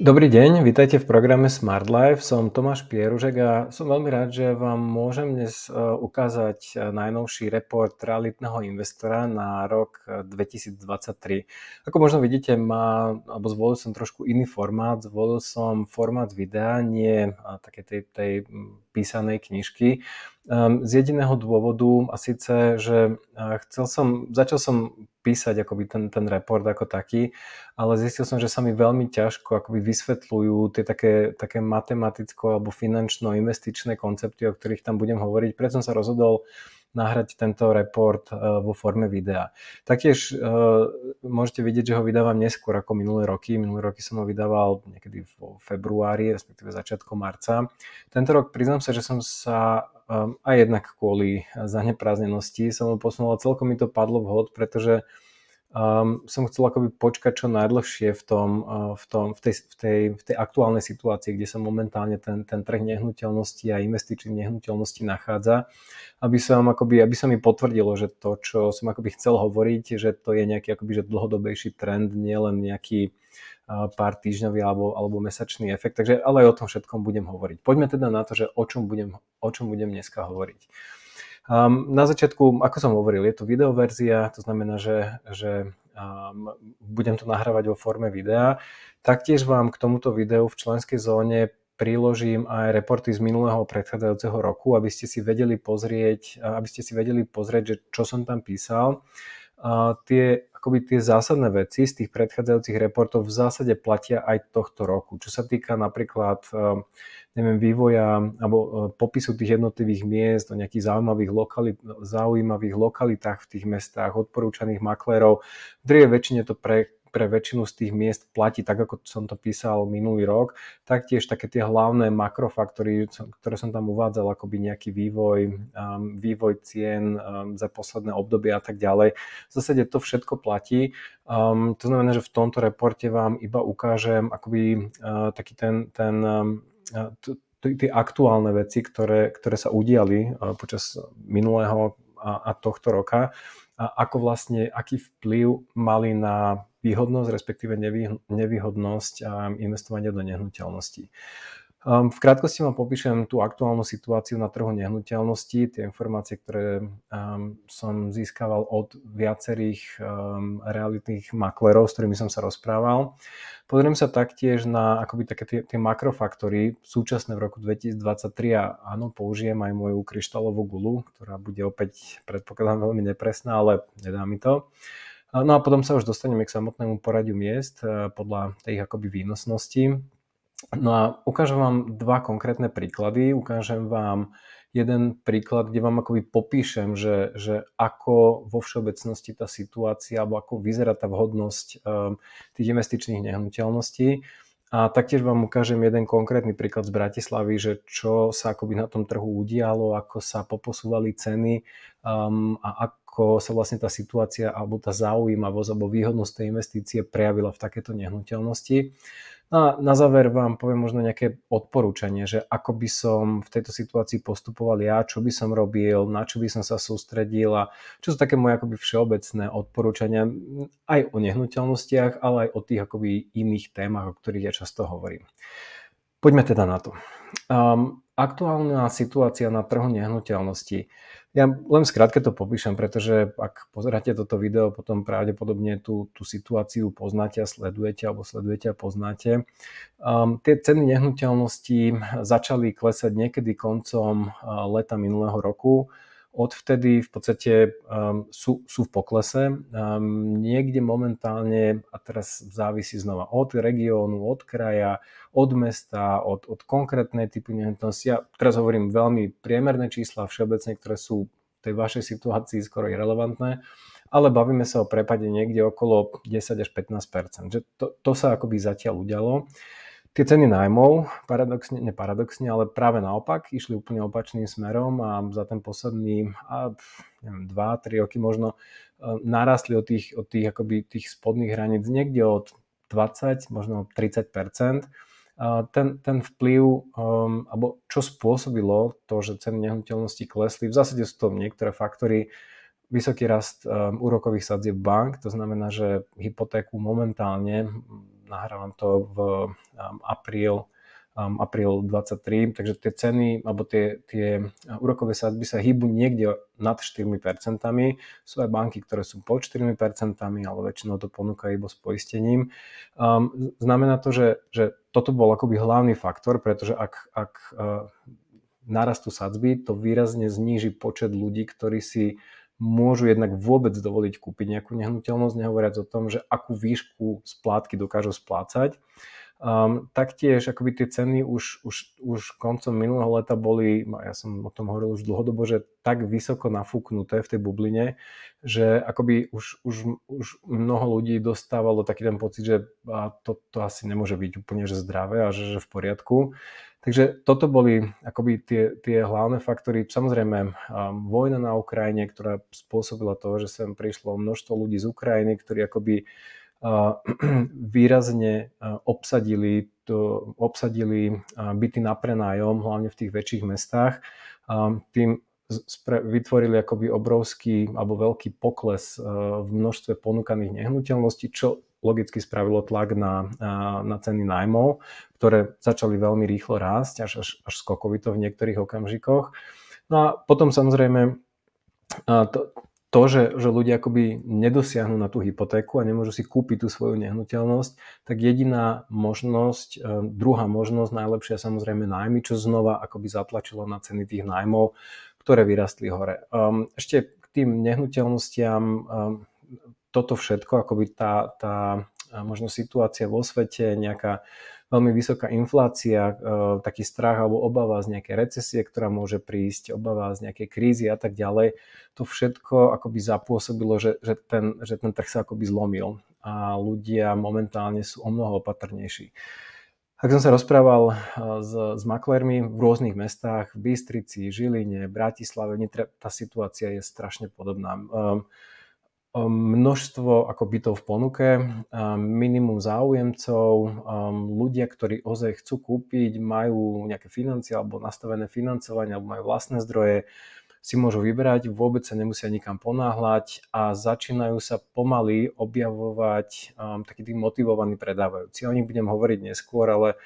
Dobrý deň, vítajte v programe Smart Life. Som Tomáš Pieružek a som veľmi rád, že vám môžem dnes e, ukázať e, najnovší report realitného investora na rok 2023. E, Ako možno vidíte, má, alebo zvolil som trošku iný formát. Zvolil som formát videa, nie také tej, tej písanej knižky. Z jediného dôvodu a síce, že chcel som, začal som písať akoby ten, ten report ako taký, ale zistil som, že sa mi veľmi ťažko akoby vysvetľujú tie také, také matematicko alebo finančno-investičné koncepty, o ktorých tam budem hovoriť. Preto som sa rozhodol nahrať tento report vo forme videa. Taktiež môžete vidieť, že ho vydávam neskôr ako minulé roky. Minulé roky som ho vydával niekedy v februári, respektíve začiatkom marca. Tento rok priznám sa, že som sa aj jednak kvôli zaneprázdnenosti som ho posunul, celkom mi to padlo vhod, pretože um, som chcel akoby počkať čo najdlhšie v, tom, uh, v, tom, v, tej, v, tej, v tej aktuálnej situácii, kde sa momentálne ten, ten trh nehnuteľnosti a investičných nehnuteľností nachádza, aby som, akoby, aby sa mi potvrdilo, že to, čo som akoby chcel hovoriť, že to je nejaký akoby, že dlhodobejší trend, nielen nejaký uh, pár týždňový alebo, alebo mesačný efekt. Takže ale aj o tom všetkom budem hovoriť. Poďme teda na to, že o čom budem, o čom budem dneska hovoriť. Um, na začiatku, ako som hovoril, je to videoverzia, to znamená, že, že um, budem to nahrávať vo forme videa. Taktiež vám k tomuto videu v členskej zóne priložím aj reporty z minulého predchádzajúceho roku, aby ste si vedeli pozrieť, aby ste si vedeli pozrieť, že čo som tam písal. Tie, akoby tie zásadné veci z tých predchádzajúcich reportov v zásade platia aj tohto roku. Čo sa týka napríklad uh, neviem, vývoja alebo e, popisu tých jednotlivých miest o nejakých zaujímavých, lokalit, zaujímavých lokalitách v tých mestách, odporúčaných maklérov. V drvie väčšine to pre, pre väčšinu z tých miest platí, tak ako som to písal minulý rok. Taktiež také tie hlavné makrofaktory, ktoré som tam uvádzal, akoby nejaký vývoj, um, vývoj cien um, za posledné obdobie a tak ďalej. V zásade to všetko platí. Um, to znamená, že v tomto reporte vám iba ukážem akoby uh, taký ten, ten um, tie aktuálne veci, ktoré, ktoré sa udiali počas minulého a, a tohto roka ako vlastne, aký vplyv mali na výhodnosť, respektíve nevýhodnosť investovania do nehnuteľností. Um, v krátkosti vám popíšem tú aktuálnu situáciu na trhu nehnuteľností, tie informácie, ktoré um, som získaval od viacerých um, realitných maklerov, s ktorými som sa rozprával. Pozriem sa taktiež na akoby také tie, tie makrofaktory súčasné v roku 2023 a áno, použijem aj moju kryštálovú gulu, ktorá bude opäť predpokladám veľmi nepresná, ale nedá mi to. No a potom sa už dostaneme k samotnému poradiu miest eh, podľa tej akoby výnosnosti No a ukážem vám dva konkrétne príklady. Ukážem vám jeden príklad, kde vám akoby popíšem, že, že ako vo všeobecnosti tá situácia, alebo ako vyzerá tá vhodnosť um, tých investičných nehnuteľností. A taktiež vám ukážem jeden konkrétny príklad z Bratislavy, že čo sa akoby na tom trhu udialo, ako sa poposúvali ceny um, a ako sa vlastne tá situácia alebo tá zaujímavosť alebo výhodnosť tej investície prejavila v takéto nehnuteľnosti. A na záver vám poviem možno nejaké odporúčanie, že ako by som v tejto situácii postupoval ja, čo by som robil, na čo by som sa sústredil a čo sú také moje akoby všeobecné odporúčania aj o nehnuteľnostiach, ale aj o tých akoby iných témach, o ktorých ja často hovorím. Poďme teda na to. Um, aktuálna situácia na trhu nehnuteľností. Ja len skrátke to popíšem, pretože ak pozeráte toto video, potom pravdepodobne tú, tú situáciu poznáte a sledujete, alebo sledujete a poznáte. Um, tie ceny nehnuteľností začali klesať niekedy koncom uh, leta minulého roku. Odvtedy v podstate um, sú, sú v poklese. Um, niekde momentálne, a teraz závisí znova od regiónu, od kraja, od mesta, od, od konkrétnej typy nehnuteľnosti. Ja teraz hovorím veľmi priemerné čísla všeobecne, ktoré sú v tej vašej situácii skoro irrelevantné, ale bavíme sa o prepade niekde okolo 10 až 15% že to, to sa akoby zatiaľ udialo. Tie ceny nájmov, paradoxne, neparadoxne, ale práve naopak, išli úplne opačným smerom a za ten posledný, a, neviem, 2-3 roky možno e, narastli od tých, od tých, akoby tých spodných hraníc niekde od 20, možno 30 ten, ten vplyv, um, alebo čo spôsobilo to, že ceny nehnuteľnosti klesli, v zásade sú to niektoré faktory, vysoký rast um, úrokových sadzieb bank, to znamená, že hypotéku momentálne nahrávam to v apríl um, apríl 23, takže tie ceny alebo tie, tie úrokové sadzby sa hýbu niekde nad 4%. Sú aj banky, ktoré sú pod 4%, ale väčšinou to ponúka iba s poistením. Um, znamená to, že, že toto bol akoby hlavný faktor, pretože ak, ak uh, narastú sadzby, to výrazne zníži počet ľudí, ktorí si môžu jednak vôbec dovoliť kúpiť nejakú nehnuteľnosť, nehovoriac o tom, že akú výšku splátky dokážu splácať. Um, taktiež akoby tie ceny už, už, už koncom minulého leta boli, ja som o tom hovoril už dlhodobo, že tak vysoko nafúknuté v tej bubline, že akoby už, už, už mnoho ľudí dostávalo taký ten pocit, že to, to asi nemôže byť úplne že zdravé a že, že v poriadku. Takže toto boli akoby tie, tie hlavné faktory. Samozrejme, um, vojna na Ukrajine, ktorá spôsobila to, že sem prišlo množstvo ľudí z Ukrajiny, ktorí akoby výrazne obsadili, to, obsadili byty na prenájom, hlavne v tých väčších mestách. Tým vytvorili akoby obrovský alebo veľký pokles v množstve ponúkaných nehnuteľností, čo logicky spravilo tlak na, na ceny nájmov, ktoré začali veľmi rýchlo rásť, až, až, až skokovito v niektorých okamžikoch. No a potom samozrejme to, to, že, že ľudia akoby nedosiahnu na tú hypotéku a nemôžu si kúpiť tú svoju nehnuteľnosť, tak jediná možnosť, e, druhá možnosť, najlepšia samozrejme nájmy, čo znova akoby zatlačilo na ceny tých nájmov, ktoré vyrastli hore. Ehm, ešte k tým nehnuteľnostiam, ehm, toto všetko, akoby tá, tá možno situácia vo svete, nejaká veľmi vysoká inflácia, e, taký strach alebo obava z nejakej recesie, ktorá môže prísť, obava z nejakej krízy a tak ďalej, to všetko akoby zapôsobilo, že, že, ten, že ten trh sa akoby zlomil a ľudia momentálne sú o mnoho opatrnejší. Ak som sa rozprával e, s, s maklérmi v rôznych mestách, v Bystrici, Žiline, Bratislave, tá situácia je strašne podobná. Um, množstvo ako bytov v ponuke, minimum záujemcov, ľudia, ktorí ozaj chcú kúpiť, majú nejaké financie alebo nastavené financovanie alebo majú vlastné zdroje, si môžu vyberať, vôbec sa nemusia nikam ponáhľať a začínajú sa pomaly objavovať um, takí tí motivovaní predávajúci. O nich budem hovoriť neskôr, ale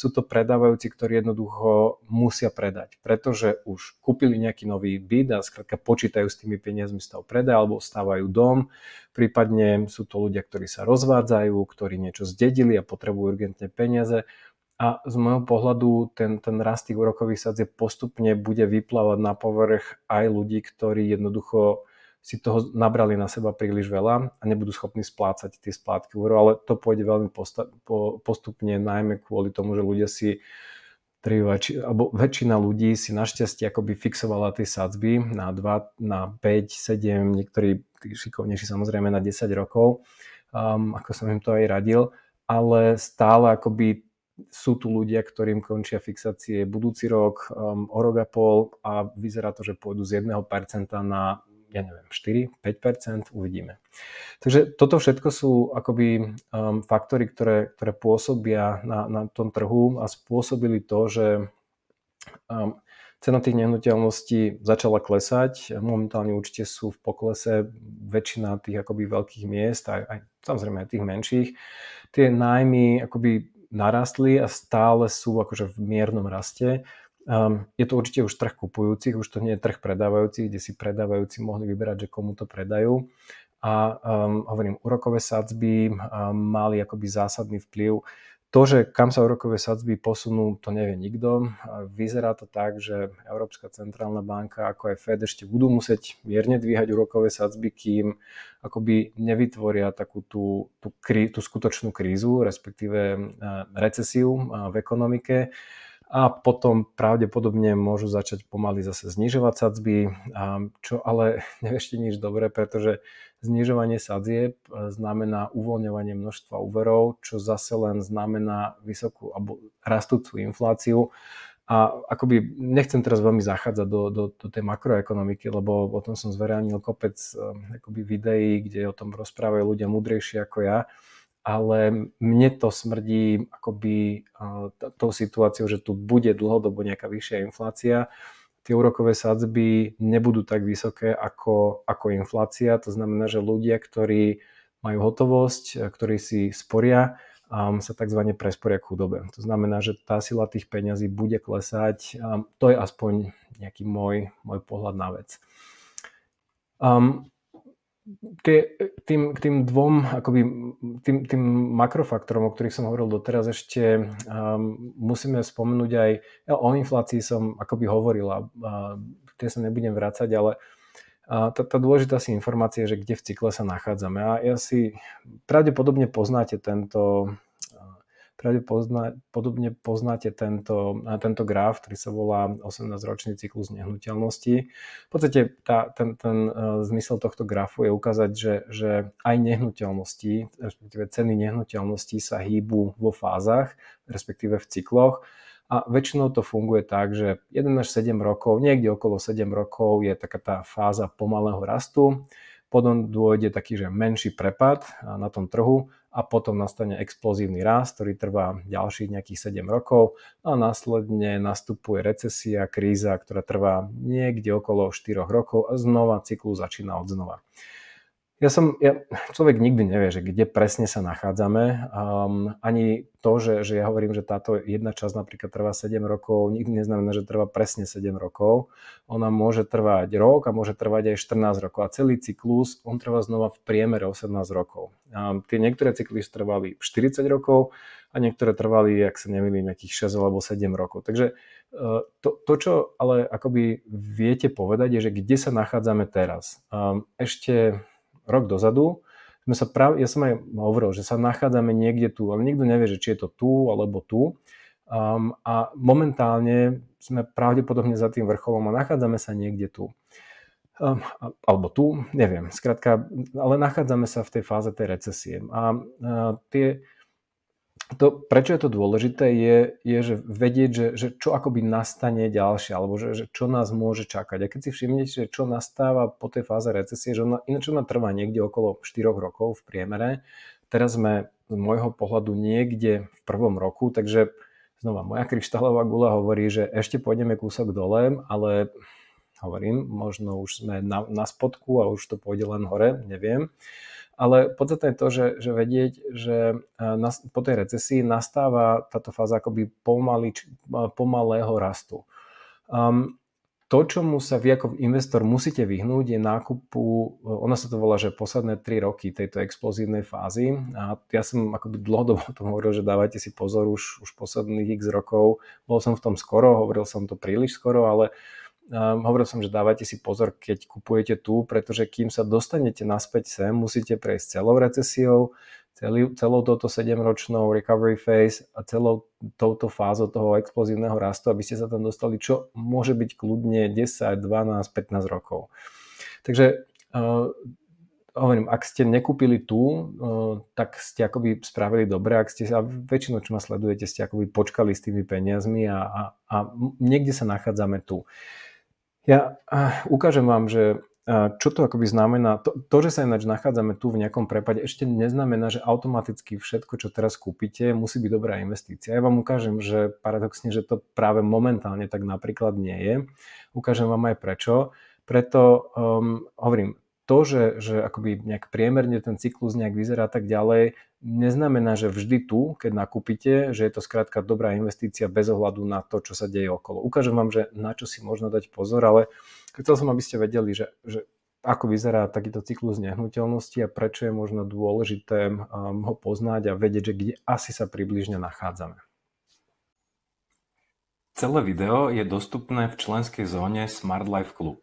sú to predávajúci, ktorí jednoducho musia predať, pretože už kúpili nejaký nový byt a skrátka počítajú s tými peniazmi z toho predaja alebo stávajú dom, prípadne sú to ľudia, ktorí sa rozvádzajú, ktorí niečo zdedili a potrebujú urgentne peniaze. A z môjho pohľadu ten, ten rast tých úrokových sadzieb postupne bude vyplávať na povrch aj ľudí, ktorí jednoducho si toho nabrali na seba príliš veľa a nebudú schopní splácať tie splátky úverov, ale to pôjde veľmi posta- po, postupne, najmä kvôli tomu, že ľudia si väčši, alebo väčšina ľudí si našťastie akoby fixovala tie sadzby na 2, na 5, 7, niektorí tí šikovnejší samozrejme na 10 rokov, um, ako som im to aj radil, ale stále akoby sú tu ľudia, ktorým končia fixácie budúci rok, um, o rok a pol a vyzerá to, že pôjdu z 1% na ja neviem, 4-5%, uvidíme. Takže toto všetko sú akoby um, faktory, ktoré, ktoré pôsobia na, na tom trhu a spôsobili to, že um, cena tých nehnuteľností začala klesať. Momentálne určite sú v poklese väčšina tých akoby veľkých miest, aj, aj samozrejme aj tých menších. Tie nájmy akoby narastli a stále sú akože v miernom raste. Um, je to určite už trh kupujúcich, už to nie je trh predávajúcich, kde si predávajúci mohli vyberať, že komu to predajú. A um, hovorím, úrokové sadzby um, mali akoby zásadný vplyv. To, že kam sa úrokové sadzby posunú, to nevie nikto. Vyzerá to tak, že Európska centrálna banka ako aj Fed ešte budú musieť mierne dvíhať úrokové sadzby, kým akoby nevytvoria takú tú, tú, tú skutočnú krízu, respektíve recesiu v ekonomike a potom pravdepodobne môžu začať pomaly zase znižovať sadzby, čo ale nevešte nič dobré, pretože znižovanie sadzieb znamená uvoľňovanie množstva úverov, čo zase len znamená vysokú alebo rastúcu infláciu. A akoby nechcem teraz veľmi zachádzať do, do, do tej makroekonomiky, lebo o tom som zverejnil kopec e, akoby videí, kde o tom rozprávajú ľudia múdrejší ako ja ale mne to smrdí akoby tou situáciou, že tu bude dlhodobo nejaká vyššia inflácia. Tie úrokové sadzby nebudú tak vysoké ako, ako inflácia. To znamená, že ľudia, ktorí majú hotovosť, ktorí si sporia, um, sa tzv. presporia k chudobe. To znamená, že tá sila tých peňazí bude klesať. Um, to je aspoň nejaký môj, môj pohľad na vec. Um, tie, tým, tým dvom, akoby, tým, tým makrofaktorom, o ktorých som hovoril doteraz, ešte um, musíme spomenúť aj, ja, o inflácii som akoby hovorila, uh, tie sa nebudem vrácať, ale a tá, tá dôležitá si informácia, že kde v cykle sa nachádzame. A ja si pravdepodobne poznáte tento pravdepodobne poznáte tento, tento graf, ktorý sa volá 18-ročný cyklus nehnuteľností. V podstate tá, ten, ten uh, zmysel tohto grafu je ukázať, že, že aj nehnuteľnosti, respektíve ceny nehnuteľností sa hýbu vo fázach, respektíve v cykloch. A väčšinou to funguje tak, že 1 až 7 rokov, niekde okolo 7 rokov je taká tá fáza pomalého rastu, potom dôjde taký, že menší prepad na tom trhu a potom nastane explozívny rast, ktorý trvá ďalších nejakých 7 rokov a následne nastupuje recesia, kríza, ktorá trvá niekde okolo 4 rokov a znova cyklus začína od znova. Ja som, ja, človek nikdy nevie, že kde presne sa nachádzame. Um, ani to, že, že ja hovorím, že táto jedna časť napríklad trvá 7 rokov, nikdy neznamená, že trvá presne 7 rokov. Ona môže trvať rok a môže trvať aj 14 rokov. A celý cyklus, on trvá znova v priemere 18 rokov. Um, tie niektoré cykly trvali 40 rokov a niektoré trvali, ak sa nemýlim, nejakých 6 alebo 7 rokov. Takže uh, to, to, čo ale akoby viete povedať, je, že kde sa nachádzame teraz. Um, ešte rok dozadu, sme sa práve, ja som aj hovoril, že sa nachádzame niekde tu, ale nikto nevie, že či je to tu alebo tu. Um, a momentálne sme pravdepodobne za tým vrcholom a nachádzame sa niekde tu. Um, alebo tu, neviem, skrátka, ale nachádzame sa v tej fáze tej recesie. A uh, tie, to, prečo je to dôležité, je, je že vedieť, že, že čo akoby nastane ďalšie, alebo že, že čo nás môže čakať. A keď si všimnete, že čo nastáva po tej fáze recesie, že ona, ináč ona trvá niekde okolo 4 rokov v priemere, teraz sme z môjho pohľadu niekde v prvom roku, takže znova, moja kryštálová gula hovorí, že ešte pôjdeme kúsok dole, ale hovorím, možno už sme na, na spodku a už to pôjde len hore, neviem ale podstatné je to, že, že vedieť, že e, po tej recesii nastáva táto fáza akoby pomaly, e, pomalého rastu. Um, to, čomu sa vy ako investor musíte vyhnúť, je nákupu, e, ono sa to volá, že posledné 3 roky tejto explozívnej fázy. A ja som akoby dlhodobo o tom hovoril, že dávajte si pozor už, už posledných x rokov. Bol som v tom skoro, hovoril som to príliš skoro, ale Um, hovoril som, že dávajte si pozor, keď kupujete tu, pretože kým sa dostanete naspäť sem, musíte prejsť celou recesiou, celý, celou touto 7-ročnou recovery phase a celou touto fázou toho explozívneho rastu, aby ste sa tam dostali, čo môže byť kľudne 10, 12, 15 rokov. Takže uh, hovorím, ak ste nekúpili tu, uh, tak ste akoby spravili dobre, ak ste sa, väčšinou, čo ma sledujete, ste akoby počkali s tými peniazmi a, a, a niekde sa nachádzame tu. Ja ukážem vám, že čo to akoby znamená. To, to, že sa ináč nachádzame tu v nejakom prepade, ešte neznamená, že automaticky všetko, čo teraz kúpite, musí byť dobrá investícia. Ja vám ukážem, že paradoxne, že to práve momentálne tak napríklad nie je. Ukážem vám aj prečo. Preto um, hovorím, to, že, že akoby nejak priemerne ten cyklus nejak vyzerá tak ďalej, neznamená, že vždy tu, keď nakúpite, že je to skrátka dobrá investícia bez ohľadu na to, čo sa deje okolo. Ukážem vám, že na čo si možno dať pozor, ale chcel som, aby ste vedeli, že, že ako vyzerá takýto cyklus nehnuteľnosti a prečo je možno dôležité um, ho poznať a vedieť, že kde asi sa približne nachádzame. Celé video je dostupné v členskej zóne Smart Life Club.